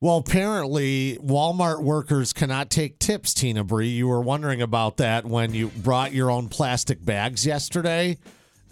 Well, apparently, Walmart workers cannot take tips, Tina Bree. You were wondering about that when you brought your own plastic bags yesterday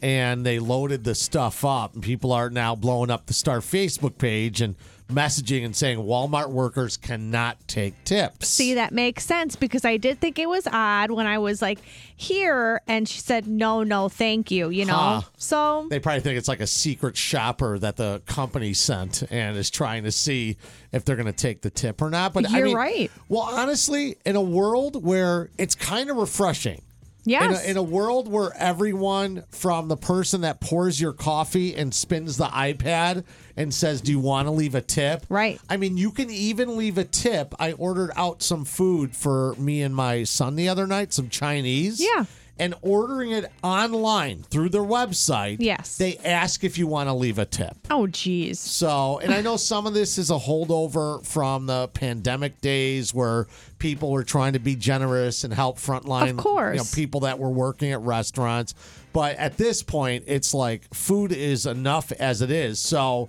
and they loaded the stuff up. And people are now blowing up the Star Facebook page and messaging and saying Walmart workers cannot take tips. See, that makes sense because I did think it was odd when I was like, here, and she said, no, no, thank you, you know? Huh. So, They probably think it's like a secret shopper that the company sent and is trying to see if they're going to take the tip or not. But You're mean, right. Well, honestly, in a world where it's kind of refreshing. Yes. In a, in a world where everyone from the person that pours your coffee and spins the iPad and says, Do you want to leave a tip? Right. I mean, you can even leave a tip. I ordered out some food for me and my son the other night, some Chinese. Yeah. And ordering it online through their website. Yes. They ask if you want to leave a tip. oh, geez. So, and I know some of this is a holdover from the pandemic days where people were trying to be generous and help frontline Of course. you know, people that were working at restaurants. But at this point, it's like food is enough as it is. So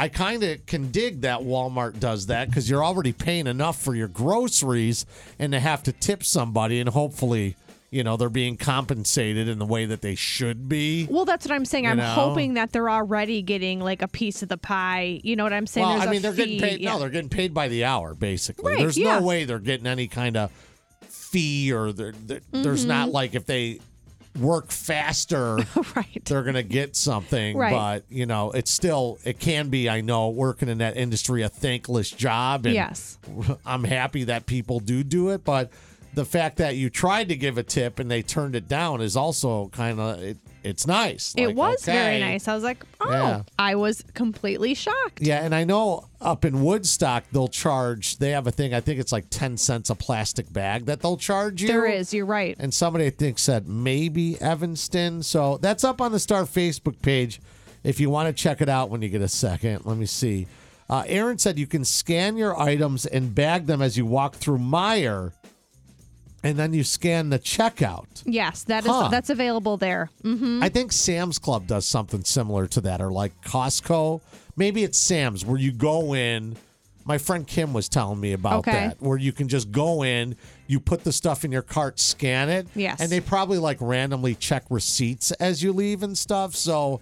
I kind of can dig that Walmart does that because you're already paying enough for your groceries and to have to tip somebody and hopefully, you know, they're being compensated in the way that they should be. Well, that's what I'm saying. You I'm know? hoping that they're already getting like a piece of the pie. You know what I'm saying? Well, There's I mean, they're getting paid. Yeah. No, they're getting paid by the hour, basically. Right, there's yeah. no way they're getting any kind of fee, or they're, they're- there's not Mm-hmm. like if they work faster, right. they're gonna get something. Right. But you know, it's still it can be. I know working in that industry a thankless job, and Yes. I'm happy that people do do it, but. The fact that you tried to give a tip and they turned it down is also kind of it, it's nice. It Like, was very nice. I was like, oh, Yeah. I was completely shocked. Yeah, and I know up in Woodstock they'll charge. They have a thing. I think it's like ten cents a plastic bag that they'll charge you. There is. You're right. And somebody I think said maybe Evanston. So that's up on the Star Facebook page. If you want to check it out when you get a second, let me see. Uh, Aaron said you can scan your items and bag them as you walk through Meijer, and then you scan the checkout. Yes, that is Huh. that's available there. Mm, I think Sam's Club does something similar to that, or like Costco. Maybe it's Sam's where you go in. My friend Kim was telling me about Okay. that, where you can just go in, you put the stuff in your cart, scan it, Yes. and they probably like randomly check receipts as you leave and stuff. So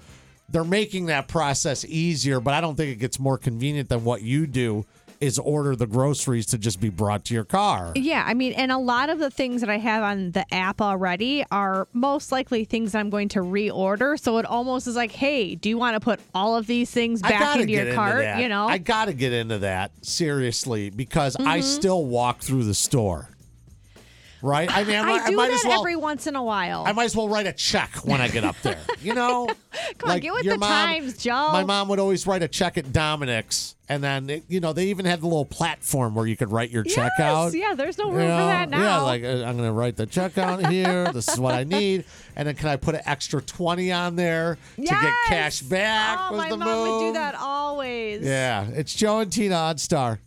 they're making that process easier, but I don't think it gets more convenient than what you do is order the groceries to just be brought to your car. Yeah, I mean, and a lot of the things that I have on the app already are most likely things that I'm going to reorder. So it almost is like, hey, do you want to put all of these things back into your cart? that. You know, Mm-hmm. I gotta get into that seriously because I still walk through the store. Right? I mean, I, I might- I do might that as well. every once in a while. I might as well write a check when I get up there. You know, Come on, get with your the mom- times, Joe. My mom would always write a check at Dominick's, and then it, you know they even had the little platform where you could write your check yes, out. yeah, there's no You room for that now. Yeah, like uh, I'm gonna write the check out here. this is what I need, and then can I put an extra twenty on there to get cash back? Oh, my mom would do that always. Yeah, it's Joe and Tina on Star.